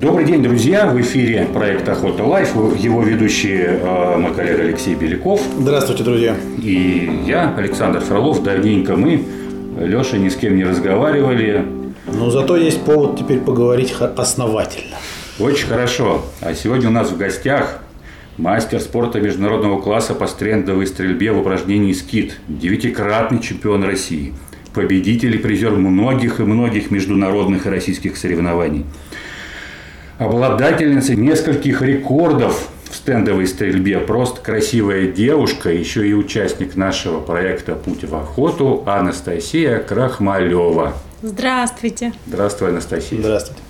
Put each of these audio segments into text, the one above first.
Добрый день, друзья! В эфире проект «Охота Life». Его ведущий э, мой коллега Алексей Беляков. Здравствуйте, друзья! И я, Александр Фролов. Давненько мы, Леша, ни с кем не разговаривали. Но зато есть повод теперь поговорить основательно. Очень хорошо. А сегодня у нас в гостях мастер спорта международного класса по стендовой стрельбе в упражнении «Скит», девятикратный чемпион России, победитель и призер многих и многих международных и российских соревнований – обладательница нескольких рекордов в стендовой стрельбе. Просто красивая девушка, еще и участник нашего проекта «Путь в охоту» Анастасия Крахмалева. Здравствуйте. Здравствуй, Анастасия. Здравствуйте.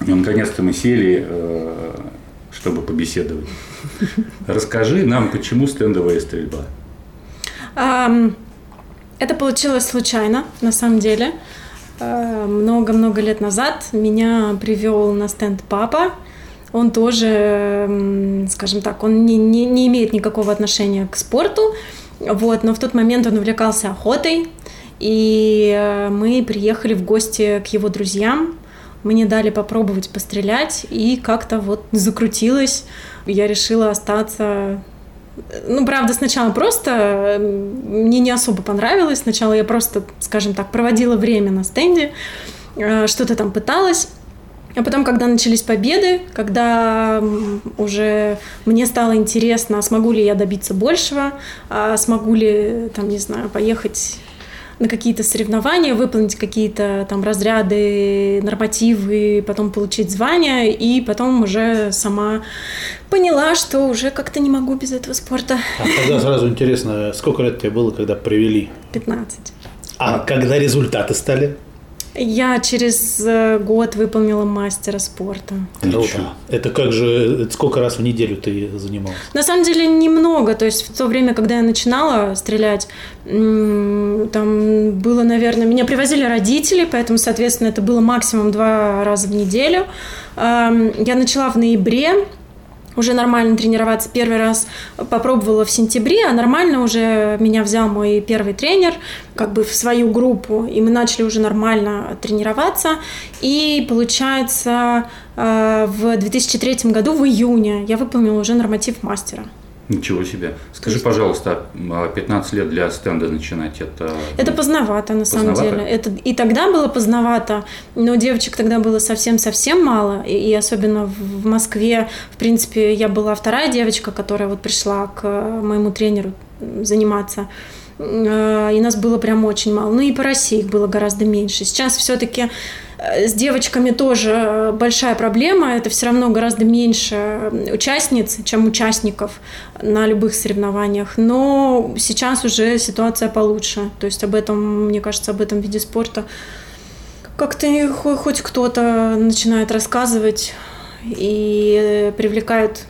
Ну, наконец-то мы сели, э, чтобы побеседовать. Расскажи нам, почему стендовая стрельба? Это получилось случайно, на самом деле. Э, много-много лет назад меня привел на стенд папа. Он тоже, скажем так, он не, не, не имеет никакого отношения к спорту, вот, но в тот момент он увлекался охотой, и э, мы приехали в гости к его друзьям. Мне дали попробовать пострелять, и как-то вот закрутилось. Я решила остаться ну, правда, сначала просто мне не особо понравилось. Сначала я просто, скажем так, проводила время на стенде, э, что-то там пыталась. А потом, когда начались победы, когда уже мне стало интересно, смогу ли я добиться большего, а смогу ли, там, не знаю, поехать на какие-то соревнования, выполнить какие-то там разряды, нормативы, потом получить звание, и потом уже сама поняла, что уже как-то не могу без этого спорта. А тогда сразу интересно, сколько лет тебе было, когда привели? 15. А когда результаты стали? Я через э, год выполнила мастера спорта. Круто. Это как же, сколько раз в неделю ты занималась? На самом деле немного. То есть в то время, когда я начинала стрелять, там было, наверное, меня привозили родители, поэтому, соответственно, это было максимум два раза в неделю. Я начала в ноябре, уже нормально тренироваться. Первый раз попробовала в сентябре, а нормально уже меня взял мой первый тренер как бы в свою группу, и мы начали уже нормально тренироваться. И получается э, в 2003 году, в июне, я выполнила уже норматив мастера. Ничего себе. Скажи, пожалуйста, 15 а лет для стенда начинать это... Это поздновато, на поздновато? самом деле. Это и тогда было поздновато, но девочек тогда было совсем-совсем мало. И, и особенно в Москве, в принципе, я была вторая девочка, которая вот пришла к моему тренеру заниматься. Э, и нас было прям очень мало. Ну и по России их было гораздо меньше. Сейчас все-таки Э, с девочками тоже большая проблема. Это все равно гораздо меньше участниц, чем участников на любых соревнованиях. Но сейчас уже ситуация получше. То есть об этом, мне кажется, об этом виде спорта как-то хоть кто-то начинает рассказывать и привлекает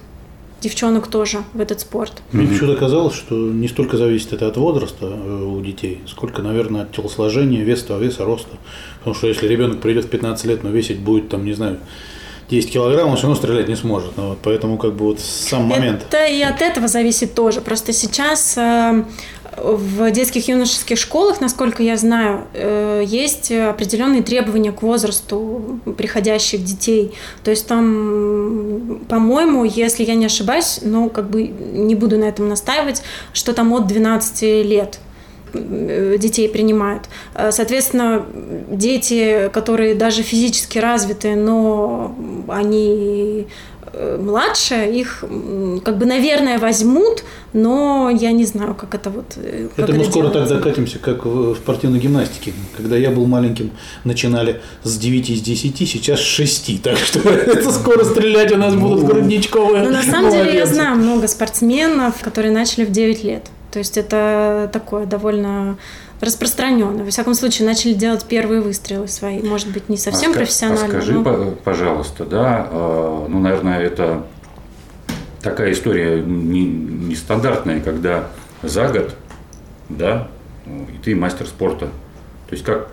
девчонок тоже в этот спорт. Мне почему-то казалось, что не столько зависит это от возраста э, у детей, сколько, наверное, от телосложения, веса, веса, роста. Потому что если ребенок придет в 15 лет, но весить будет, там, не знаю, 10 килограмм, он все равно стрелять не сможет. Ну, вот, поэтому как бы вот сам момент. Это и от этого зависит тоже. Просто сейчас э, в детских юношеских школах, насколько я знаю, э, есть определенные требования к возрасту приходящих детей. То есть там, по-моему, если я не ошибаюсь, ну, как бы не буду на этом настаивать, что там от 12 лет э, детей принимают. Э, соответственно, дети, которые даже физически развиты, но они младше, их как бы, наверное, возьмут, но я не знаю, как это вот... Э, как это мы скоро так докатимся, как в спортивной гимнастике. Когда я был маленьким, начинали с 9 из 10, сейчас с 6. Так что это скоро стрелять у нас будут ну. грудничковые. Ну, на самом деле, я знаю много спортсменов, которые начали в 9 лет. То есть это такое довольно распространенно. Во всяком случае, начали делать первые выстрелы свои. Может быть, не совсем а профессионально. А скажи, но... пожалуйста, да, а, ну, наверное, это такая история нестандартная, когда за год, да, и ты мастер спорта. То есть как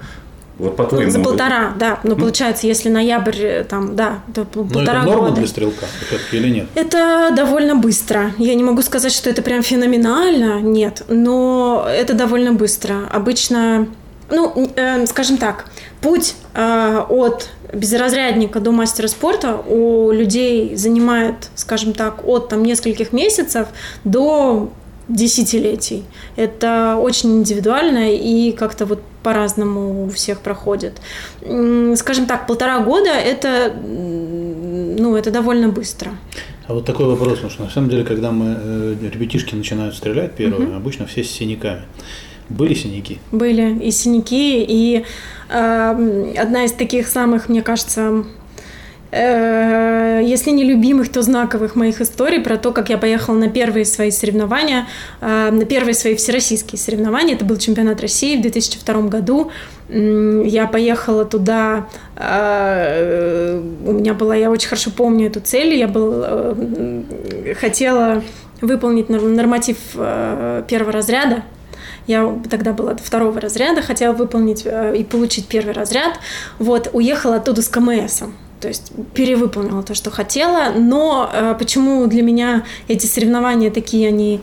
вот по твоему... За полтора, да. Но ну, получается, если ноябрь, э, там, да, то полтора это норма года. для стрелка или нет? Это довольно быстро. Я не могу сказать, что это прям феноменально, нет. Но это довольно быстро. Обычно ну, э, скажем так, путь э, от безразрядника до мастера спорта у людей занимает, скажем так, от там нескольких месяцев до десятилетий. Это очень индивидуально и как-то вот по-разному у всех проходит. Скажем так, полтора года это, ну, это довольно быстро. А вот такой вопрос, потому что на самом деле, когда мы э, ребятишки начинают стрелять первые, угу. обычно все с синяками. Были синяки? Были и синяки, и э, одна из таких самых, мне кажется, э, если не любимых, то знаковых моих историй про то, как я поехала на первые свои соревнования, э, на первые свои всероссийские соревнования. Это был чемпионат России в 2002 году. Я поехала туда, э, у меня была, я очень хорошо помню эту цель, я был, э, хотела выполнить норматив э, первого разряда, я тогда была второго разряда, хотела выполнить э, и получить первый разряд. Вот, уехала оттуда с КМСом. То есть перевыполнила то, что хотела. Но э, почему для меня эти соревнования такие, они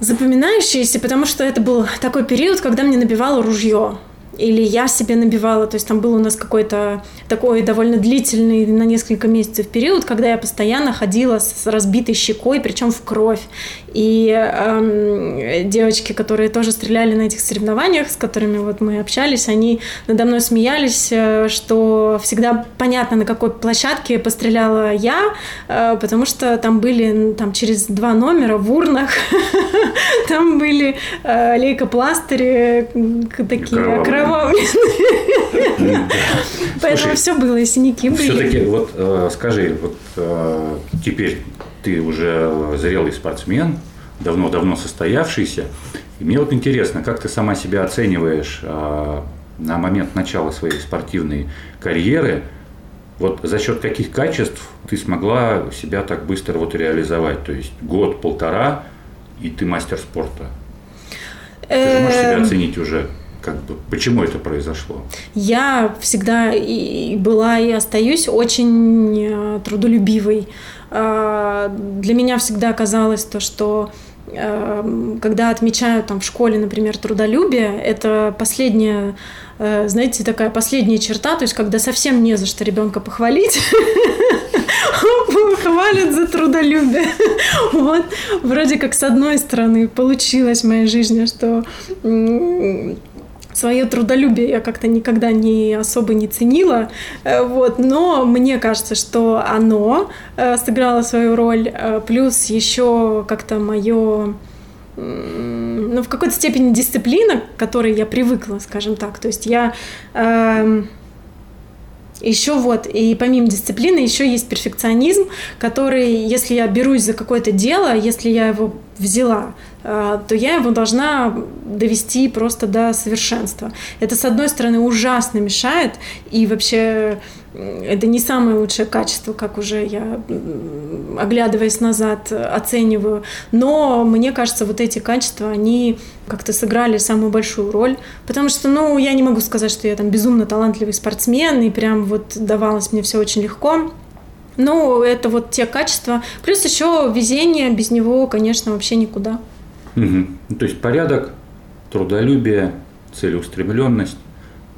запоминающиеся? Потому что это был такой период, когда мне набивало ружье или я себе набивала, то есть там был у нас какой-то такой довольно длительный на несколько месяцев период, когда я постоянно ходила с разбитой щекой, причем в кровь. И эм, девочки, которые тоже стреляли на этих соревнованиях, с которыми вот мы общались, они надо мной смеялись, э, что всегда понятно, на какой площадке постреляла я, э, потому что там были там через два номера в урнах, там были э, лейкопластыри такие окровавленные. Поэтому все было, и синяки были. Все-таки вот скажи, вот теперь ты уже зрелый спортсмен, давно-давно состоявшийся. И мне вот интересно, как ты сама себя оцениваешь а, на момент начала своей спортивной карьеры, вот за счет каких качеств ты смогла себя так быстро вот реализовать? То есть год, полтора, и ты мастер спорта. Ты же можешь себя эм. оценить уже как бы, почему это произошло? Я всегда и была и остаюсь очень э, трудолюбивой. А, для меня всегда казалось то, что э, когда отмечают там в школе, например, трудолюбие, это последняя, э, знаете, такая последняя черта, то есть когда совсем не за что ребенка похвалить, хвалят за трудолюбие. Вот, вроде как с одной стороны получилось в моей жизни, что свое трудолюбие я как-то никогда не особо не ценила, э, вот, но мне кажется, что оно э, сыграло свою роль, э, плюс еще как-то мое ну, в какой-то степени дисциплина, к которой я привыкла, скажем так. То есть я эм, еще вот, и помимо дисциплины, еще есть перфекционизм, который, если я берусь за какое-то дело, если я его взяла, то я его должна довести просто до совершенства. Это, с одной стороны, ужасно мешает, и вообще это не самое лучшее качество, как уже я, оглядываясь назад, оцениваю. Но мне кажется, вот эти качества, они как-то сыграли самую большую роль. Потому что, ну, я не могу сказать, что я там безумно талантливый спортсмен, и прям вот давалось мне все очень легко. Ну, это вот те качества. Плюс еще везение, без него, конечно, вообще никуда. Угу. То есть порядок, трудолюбие, целеустремленность,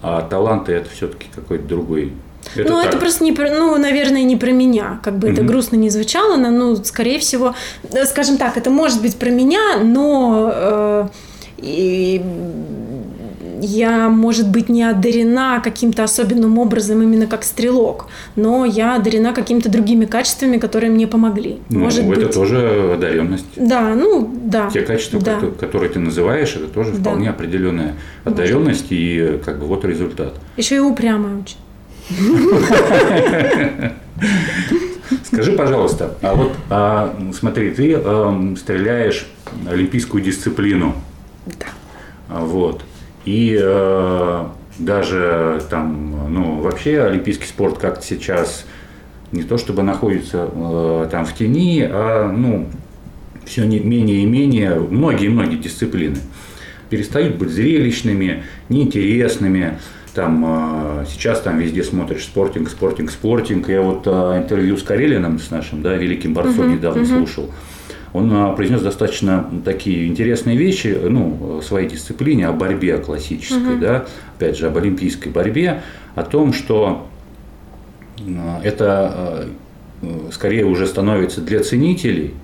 а таланты это все-таки какой-то другой. Это ну, так. это просто не про, ну, наверное, не про меня. Как бы угу. это грустно не звучало, но, ну, скорее всего, э, скажем так, это может быть про меня, но э, и я, может быть, не одарена каким-то особенным образом именно как стрелок, но я одарена какими-то другими качествами, которые мне помогли. Ну, может это быть... тоже одаренность. Да, ну да. Те качества, да. которые ты называешь, это тоже да. вполне определенная одаренность и как бы вот результат. Еще и упрямая очень. Скажи, пожалуйста, а вот а, смотри, ты а, стреляешь олимпийскую дисциплину. Да. Вот. И э, даже там, ну, вообще олимпийский спорт как-то сейчас не то чтобы находится э, там в тени, а, ну, все не, менее и менее, многие-многие дисциплины перестают быть зрелищными, неинтересными. Там э, сейчас там везде смотришь спортинг, спортинг, спортинг. Я вот э, интервью с Карелином, с нашим, да, великим борцом uh-huh, недавно uh-huh. слушал. Он произнес достаточно такие интересные вещи, ну, в своей дисциплине, о борьбе классической, угу. да, опять же, об олимпийской борьбе, о том, что это скорее уже становится для ценителей,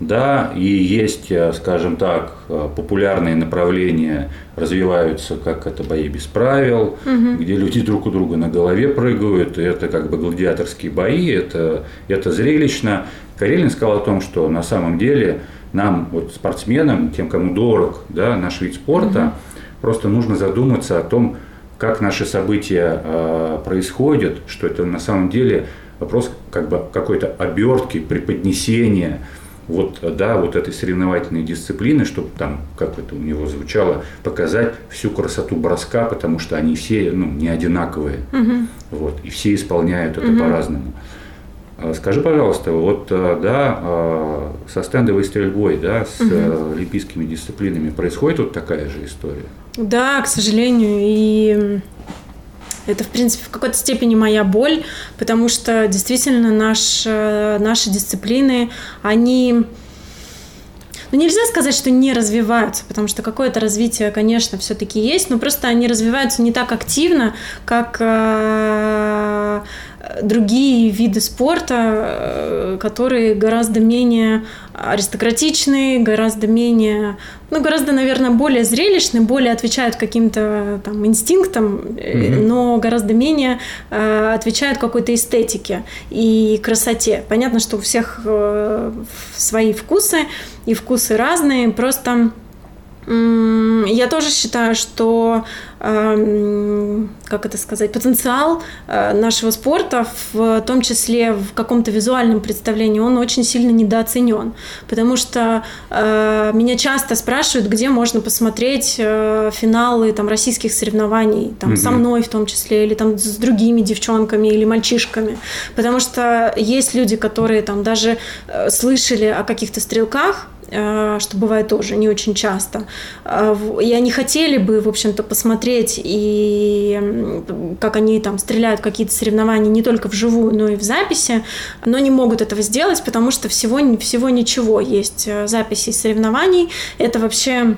да, и есть, э, скажем так, э, популярные направления развиваются, как это бои без правил, угу. где люди друг у друга на голове прыгают, это как бы гладиаторские бои, это, это зрелищно. Карелин сказал о том, что на самом деле нам, вот спортсменам, тем, кому дорог да, наш вид спорта, угу. просто нужно задуматься о том, как наши события э, происходят, что это на самом деле вопрос как бы какой-то обертки, преподнесения, вот, да, вот этой соревновательной дисциплины, чтобы там, как это у него звучало, показать всю красоту броска, потому что они все ну, не одинаковые. Угу. Вот, и все исполняют это угу. по-разному. А скажи, пожалуйста, вот а, да, а, со стендовой стрельбой, да, с угу. олимпийскими дисциплинами происходит вот такая же история? Да, к сожалению, и это, в принципе, в какой-то степени моя боль, потому что действительно наш, э, наши дисциплины, они... Ну, нельзя сказать, что не развиваются, потому что какое-то развитие, конечно, все-таки есть, но просто они развиваются не так активно, как э, другие виды спорта, э, которые гораздо менее аристократичные, гораздо менее, ну, гораздо, наверное, более зрелищные, более отвечают каким-то там инстинктам, угу. но гораздо менее э, отвечают какой-то эстетике и красоте. Понятно, что у всех э, свои вкусы, и вкусы разные, просто я тоже считаю, что, эм, как это сказать, потенциал э, нашего спорта, в том числе в каком-то визуальном представлении, он очень сильно недооценен. Потому что э, меня часто спрашивают, где можно посмотреть э, финалы там, российских соревнований, там, mm-hmm. со мной в том числе, или там, с другими девчонками или мальчишками. Потому что есть люди, которые там даже слышали о каких-то стрелках, что бывает тоже не очень часто. Э, и они хотели бы, в общем-то, посмотреть, и как они там стреляют какие-то соревнования не только вживую, но и в записи, но не могут этого сделать, потому что всего, всего ничего есть э, записи соревнований. Это вообще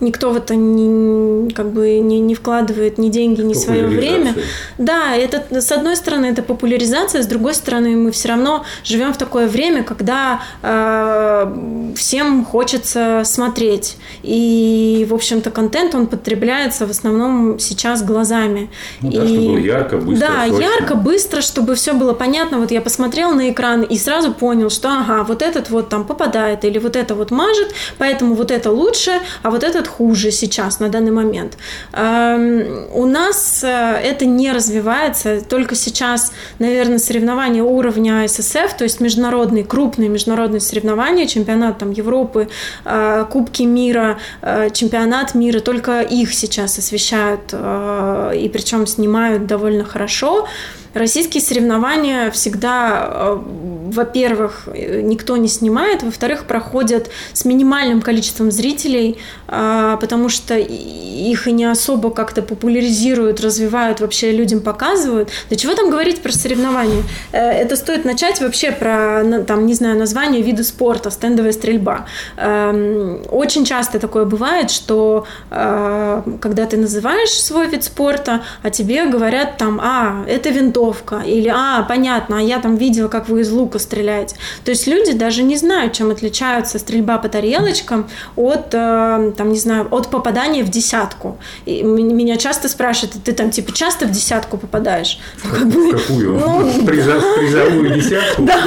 никто в это не, как бы не, не вкладывает ни деньги, ни свое время. Да, это с одной стороны это популяризация, с другой стороны мы все равно живем в такое время, когда э, всем хочется смотреть. И, в общем-то, контент, он потребляется в основном сейчас глазами. Ну, да, и, чтобы было ярко, быстро, Да, срочно. ярко, быстро, чтобы все было понятно. Вот я посмотрел на экран и сразу понял, что, ага, вот этот вот там попадает, или вот это вот мажет, поэтому вот это лучше, а вот этот хуже сейчас, на данный момент. Эм, у нас э, это не развивается, только сейчас, наверное, соревнования уровня ССФ, то есть международные, крупные международные соревнования, чемпионат там, Европы, э, Кубки мира, э, чемпионат мира, только их сейчас освещают и причем снимают довольно хорошо. Российские соревнования всегда, э, во-первых, никто не снимает, во-вторых, проходят с минимальным количеством зрителей, э, потому что их и не особо как-то популяризируют, развивают, вообще людям показывают. Да чего там говорить про соревнования? Э, это стоит начать вообще про, там, не знаю, название вида спорта, стендовая стрельба. Эм, очень часто такое бывает, что когда ты называешь свой вид спорта, а тебе говорят там, а, это винтовка, винтовка, или, а, понятно, а я там видела, как вы из лука стреляете. То есть люди даже не знают, чем отличаются стрельба по тарелочкам от, э, там, не знаю, от попадания в десятку. И меня часто спрашивают, ты там, типа, часто в десятку попадаешь? Ну, как бы, Какую? Ну, Призовую десятку? Да,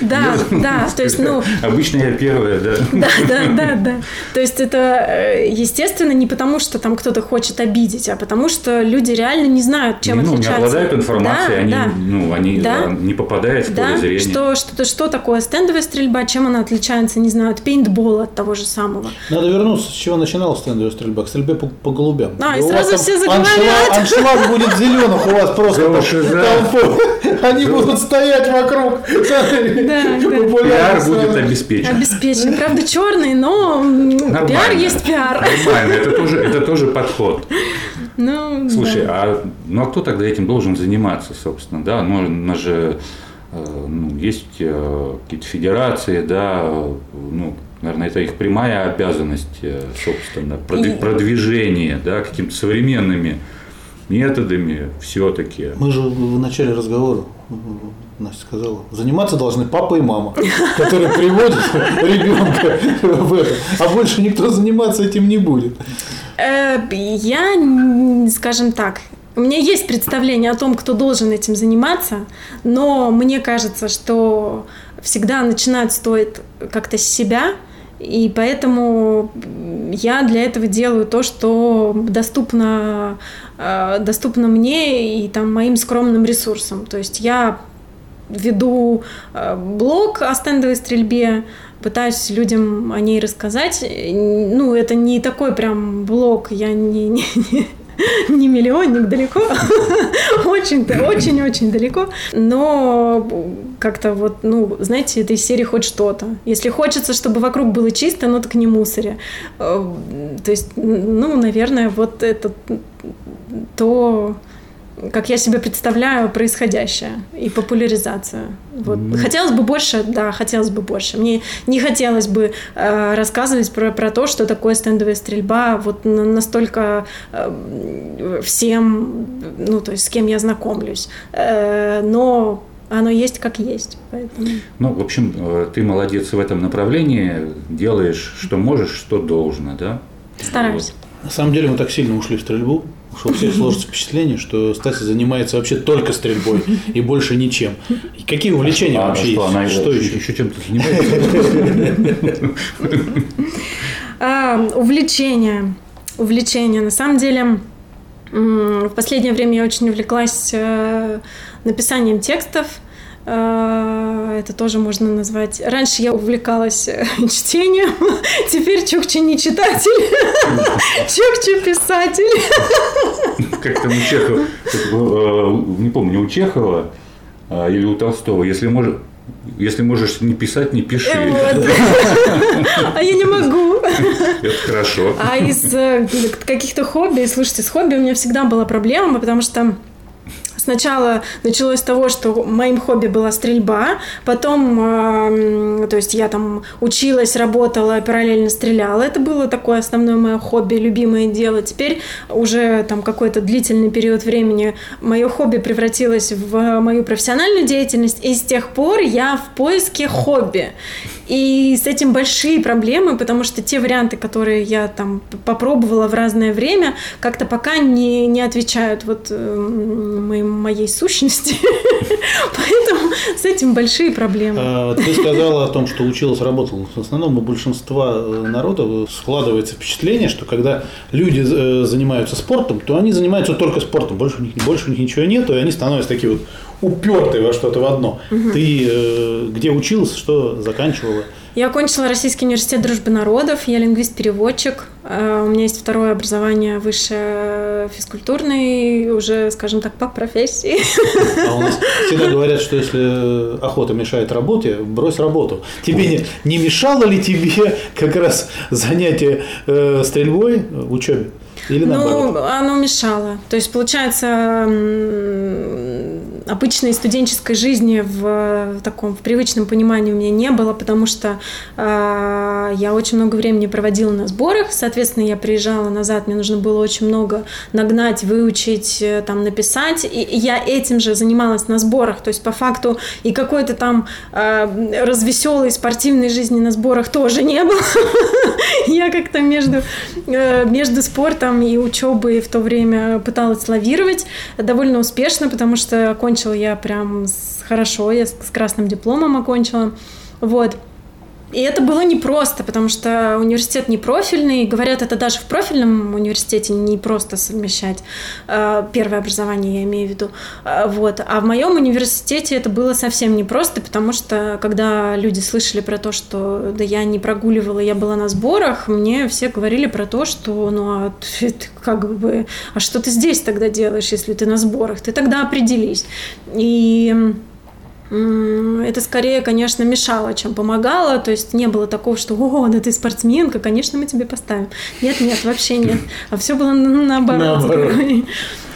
да, да, то есть, ну... Обычно я первая, да. Да, да, да, да. То есть это, э, естественно, не потому, что там кто-то хочет обидеть, а потому что люди реально не знают, чем ну, отличаются. Не обладают информацией информации, да, они, да. Ну, они да. не попадают в да. поле зрения. Что, что, что такое стендовая стрельба, чем она отличается, не знаю, от пейнтбола, от того же самого. Надо вернуться, с чего начиналась стендовая стрельба, к стрельбе по, по голубям. А, и, и сразу все заговорят. Аншлаг, аншлаг будет зеленых у вас просто Они будут стоять вокруг. Пиар будет обеспечен. Обеспечен. Правда, черный, но пиар есть пиар. Нормально, это тоже, это тоже подход. Ну, Слушай, да. а, ну а кто тогда этим должен заниматься, собственно, да? Ну, у нас же ну, есть какие-то федерации, да, ну, наверное, это их прямая обязанность, собственно, продвижение, да, какими-то современными методами все-таки. Мы же в начале разговора Настя сказала, заниматься должны папа и мама, которые приводят ребенка в это, а больше никто заниматься этим не будет. Э, я, скажем так, у меня есть представление о том, кто должен этим заниматься, но мне кажется, что всегда начинать стоит как-то с себя, и поэтому я для этого делаю то, что доступно, э, доступно мне и там, моим скромным ресурсам. То есть я веду э, блог о стендовой стрельбе, пытаюсь людям о ней рассказать. Ну, это не такой прям блог, я не, не, не миллионник далеко, очень-то, очень-очень далеко, но как-то вот, ну, знаете, этой серии хоть что-то. Если хочется, чтобы вокруг было чисто, ну так не мусоре. Э, то есть, ну, наверное, вот это то, как я себе представляю происходящее и популяризацию. Вот. Mm. Хотелось бы больше, да, хотелось бы больше. Мне не хотелось бы э, рассказывать про, про то, что такое стендовая стрельба, вот настолько э, всем, ну, то есть с кем я знакомлюсь. Э, но оно есть как есть. Поэтому... Ну, в общем, э, ты молодец в этом направлении, делаешь, что можешь, что должно, да? Стараюсь. Вот. На самом деле мы так сильно ушли в стрельбу, что у всех сложится впечатление, что Стася занимается вообще только стрельбой и больше ничем. И какие увлечения а, вообще что, есть? Она что еще, еще чем-то занимается? А, увлечения. Увлечения. На самом деле, в последнее время я очень увлеклась э, написанием текстов – это тоже можно назвать. Раньше я увлекалась э, чтением, теперь Чукча не читатель, Чукча писатель. Как там у Чехова, э, не помню, у Чехова или у Толстого, если можешь если можешь не писать, не пиши. Вот. А я не могу. Это хорошо. А из э, каких-то хобби, слушайте, с хобби у меня всегда была проблема, потому что Сначала началось с того, что моим хобби была стрельба, потом, э, то есть я там училась, работала, параллельно стреляла. Это было такое основное мое хобби, любимое дело. Теперь уже там какой-то длительный период времени мое хобби превратилось в мою профессиональную деятельность, и с тех пор я в поиске хобби. И с этим большие проблемы, потому что те варианты, которые я там попробовала в разное время, как-то пока не, не отвечают вот э, моим, моей сущности. Поэтому с этим большие проблемы. А, ты сказала о том, что училась, работала. В основном у большинства э, народа складывается впечатление, что когда люди э, занимаются спортом, то они занимаются только спортом. Больше у них ничего нет, и они становятся такие вот упертый во что-то в одно. Угу. Ты э, где училась, что заканчивала? Я окончила Российский университет дружбы народов, я лингвист-переводчик. Э, у меня есть второе образование высшее физкультурное, уже, скажем так, по профессии. А у нас всегда говорят, что если охота мешает работе, брось работу. Тебе не, не мешало ли тебе как раз занятие э, стрельбой в учебе? Или наоборот? Ну, оно мешало. То есть, получается, обычной студенческой жизни в, в таком в привычном понимании у меня не было, потому что э, я очень много времени проводила на сборах, соответственно, я приезжала назад, мне нужно было очень много нагнать, выучить, э, там, написать, и, и я этим же занималась на сборах, то есть по факту и какой-то там э, развеселой спортивной жизни на сборах тоже не было. Я как-то между, э, между спортом и учебой в то время пыталась лавировать довольно успешно, потому что окончила я прям с, хорошо, я с, с красным дипломом окончила. Вот. И это было непросто, потому что университет не профильный. Говорят, это даже в профильном университете не просто совмещать. Э, первое образование я имею в виду. Э, вот. А в моем университете это было совсем непросто, потому что когда люди слышали про то, что да я не прогуливала, я была на сборах, мне все говорили про то, что ну а ты, как бы, а что ты здесь тогда делаешь, если ты на сборах? Ты тогда определись. И это скорее, конечно, мешало, чем помогало. То есть не было такого, что «О, да ты спортсменка, конечно, мы тебе поставим». Нет, нет, вообще нет. А все было наоборот. наоборот.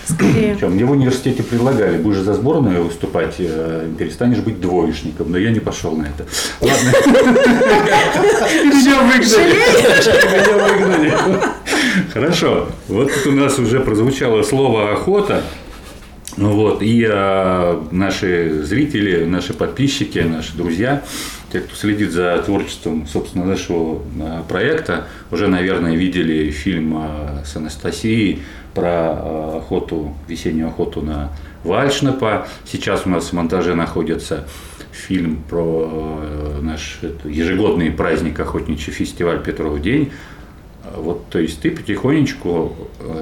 скорее. Что, мне в университете предлагали, будешь за сборную выступать, э, перестанешь быть двоечником, но я не пошел на это. Ладно. Меня выгнали. Меня выгнали. Хорошо. Вот тут у нас уже прозвучало слово охота. Ну вот, и э, наши зрители, наши подписчики, наши друзья, те, кто следит за творчеством, собственно, нашего э, проекта, уже, наверное, видели фильм э, с Анастасией про э, охоту, весеннюю охоту на Вальшнепа. Сейчас у нас в монтаже находится фильм про э, наш это, ежегодный праздник охотничий фестиваль Петров день. Вот, то есть ты потихонечку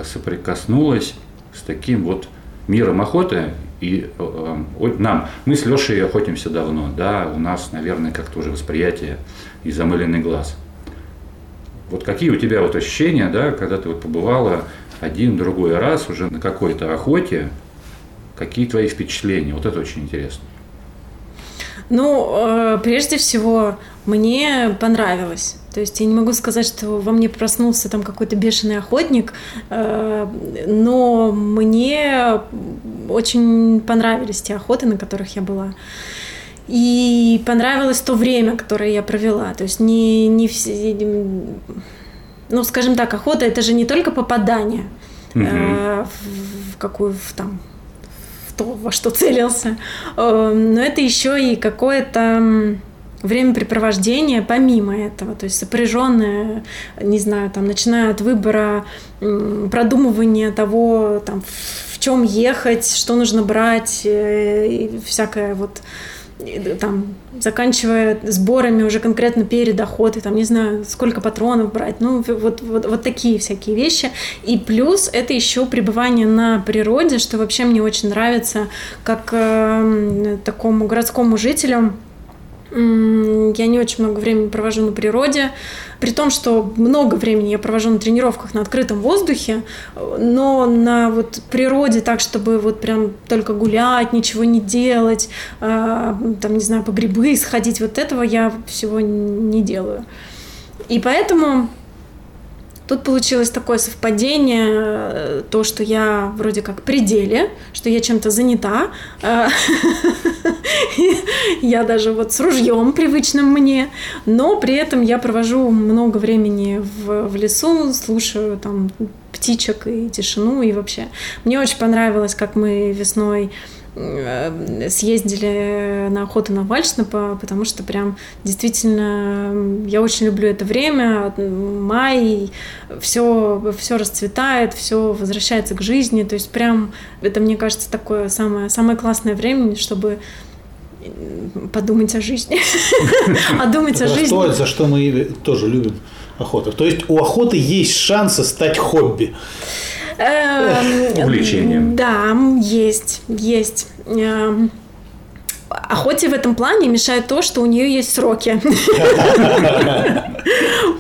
соприкоснулась с таким вот миром охоты. И э, нам, мы с Лешей охотимся давно, да, у нас, наверное, как-то уже восприятие и замыленный глаз. Вот какие у тебя вот ощущения, да, когда ты вот побывала один, другой раз уже на какой-то охоте, какие твои впечатления? Вот это очень интересно. Ну, э, прежде всего, мне понравилось. То есть я не могу сказать, что во мне проснулся там какой-то бешеный охотник, э, но мне очень понравились те охоты, на которых я была. И понравилось то время, которое я провела. То есть не, не все... Ну, скажем так, охота – это же не только попадание угу. э, в, в какую в, там в то, во что целился, э, но это еще и какое-то времяпрепровождение помимо этого, то есть сопряженное, не знаю, там, начиная от выбора, продумывания того, там, в чем ехать, что нужно брать, э, и всякое вот там, заканчивая сборами уже конкретно перед охотой, там, не знаю, сколько патронов брать, ну, вот, вот, вот такие всякие вещи. И плюс это еще пребывание на природе, что вообще мне очень нравится, как э, такому городскому жителю, я не очень много времени провожу на природе, при том, что много времени я провожу на тренировках на открытом воздухе, но на вот природе так, чтобы вот прям только гулять, ничего не делать, а, там, не знаю, по грибы сходить, вот этого я всего не делаю. И поэтому Тут получилось такое совпадение, э, то, что я вроде как при деле, что я чем-то занята. Э, я даже вот с ружьем привычным мне, но при этом я провожу много времени в, лесу, слушаю там птичек и тишину, и вообще. Мне очень понравилось, как мы весной съездили на охоту на Вальшнапа, потому что прям действительно я очень люблю это время, май, все, все расцветает, все возвращается к жизни, то есть прям это, мне кажется, такое самое, самое классное время, чтобы подумать о жизни, а думать о жизни. То, за что мы тоже любим охоту. То есть у охоты есть шансы стать хобби. Эм, Увлечением. Да, есть, есть. Эм, охоте в этом плане мешает то, что у нее есть сроки.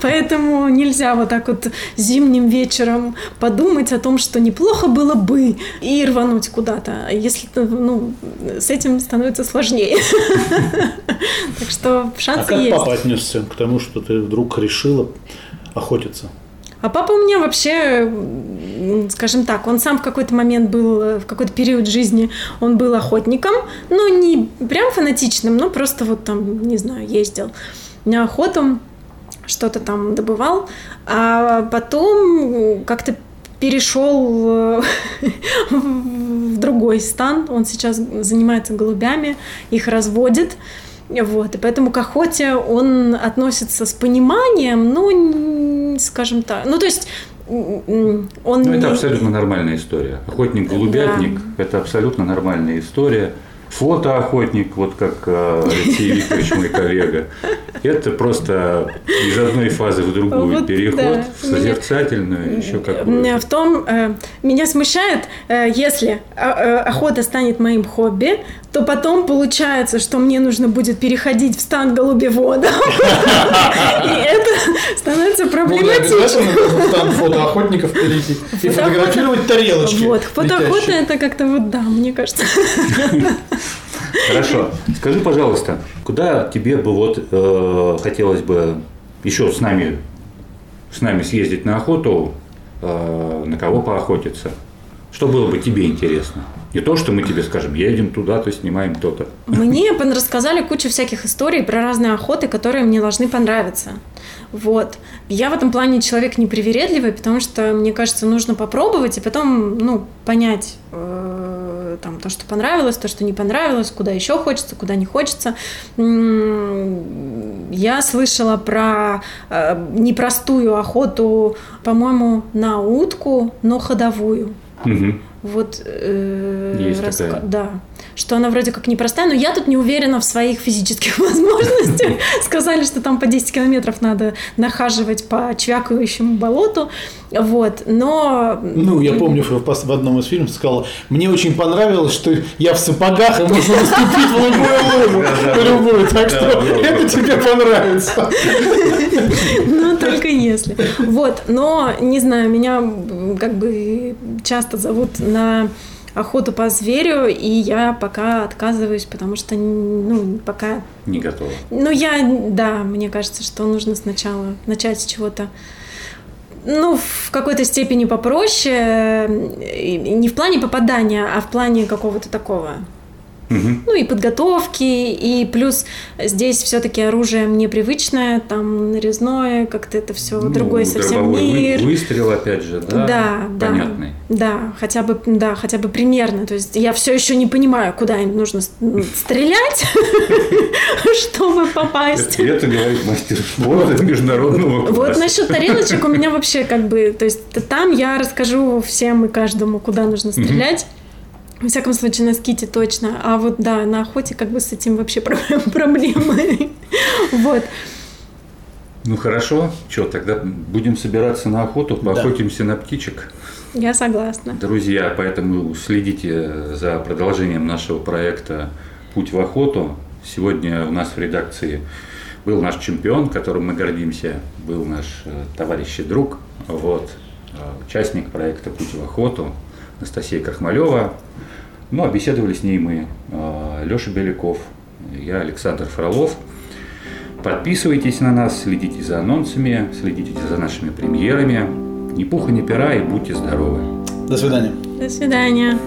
Поэтому нельзя вот так вот зимним вечером подумать о том, что неплохо было бы, и рвануть куда-то. Если ну, с этим становится сложнее. Так что шансы есть. А как папа отнесся к тому, что ты вдруг решила охотиться? А папа у меня вообще, скажем так, он сам в какой-то момент был, э, в какой-то период жизни он был охотником, но не прям фанатичным, но просто вот там, не знаю, ездил на охоту, что-то там добывал, а потом как-то перешел в другой стан, он сейчас занимается голубями, их разводит, вот, и поэтому к охоте он относится с пониманием, но, скажем так, ну, то есть он ну, это абсолютно нормальная история. Охотник-голубятник да. – это абсолютно нормальная история фотоохотник, вот как э, Алексей Викторович, мой коллега. Это просто из одной фазы в другую вот, переход да. в созерцательную, меня, еще какую В том, э, меня смущает, э, если охота станет моим хобби, то потом получается, что мне нужно будет переходить в стан голубевода. И это становится проблематично. стан фотоохотников перейти и фотографировать тарелочки. Вот, фотоохота это как-то вот да, мне кажется. Хорошо. Скажи, пожалуйста, куда тебе бы вот э, хотелось бы еще с нами, с нами съездить на охоту, э, на кого поохотиться? Что было бы тебе интересно? Не то, что мы тебе скажем, едем туда-то, снимаем то-то. Мне рассказали кучу всяких историй про разные охоты, которые мне должны понравиться. Вот. Я в этом плане человек непривередливый, потому что, мне кажется, нужно попробовать и потом, ну, понять, э, там, то, что понравилось, то, что не понравилось, куда еще хочется, куда не хочется. Я слышала про э, непростую охоту, по-моему, на утку, но ходовую. Угу. Вот, э, Есть такая. Да. Что она вроде как непростая, но я тут не уверена в своих физических возможностях. Сказали, что там по 10 километров надо нахаживать по чвякающему болоту. Вот, но... Ну, я помню, в, в одном из фильмов сказала, мне очень понравилось, что я в сапогах, и можно наступить в любую лужу, в любую, так что это тебе понравится. Ну, только если. Вот, но, не знаю, меня как бы часто зовут на охоту по зверю, и я пока отказываюсь, потому что, ну, пока... Не готова. Ну, я, да, мне кажется, что нужно сначала начать с чего-то ну, в какой-то степени попроще, не в плане попадания, а в плане какого-то такого Угу. Ну и подготовки, и плюс здесь все-таки оружие мне привычное, там нарезное, как-то это все Ну, другой совсем вы- мир. Выстрел, опять же, да? Да, да. Понятный. Да, хотя бы, да, хотя бы примерно. То есть я все еще не понимаю, куда им нужно м, стрелять, чтобы попасть. Это, говорит мастер спорта международного Вот насчет тарелочек у меня вообще как бы, то есть там я расскажу всем и каждому, куда нужно стрелять. Во всяком случае, на ските точно. А вот да, на охоте как бы с этим вообще про- проблемы. Вот. Ну хорошо, что, тогда будем собираться на охоту, поохотимся на птичек. Я согласна. Друзья, поэтому следите за продолжением нашего проекта «Путь в охоту». Сегодня у нас в редакции был наш чемпион, которым мы гордимся, был наш э, товарищ и друг, вот, э, участник проекта «Путь в охоту» Анастасия Крахмалева. Ну, а беседовали с ней мы, Леша Беляков, я Александр Фролов. Подписывайтесь на нас, следите за анонсами, следите за нашими премьерами. Ни пуха, ни пера и будьте здоровы. До свидания. До свидания.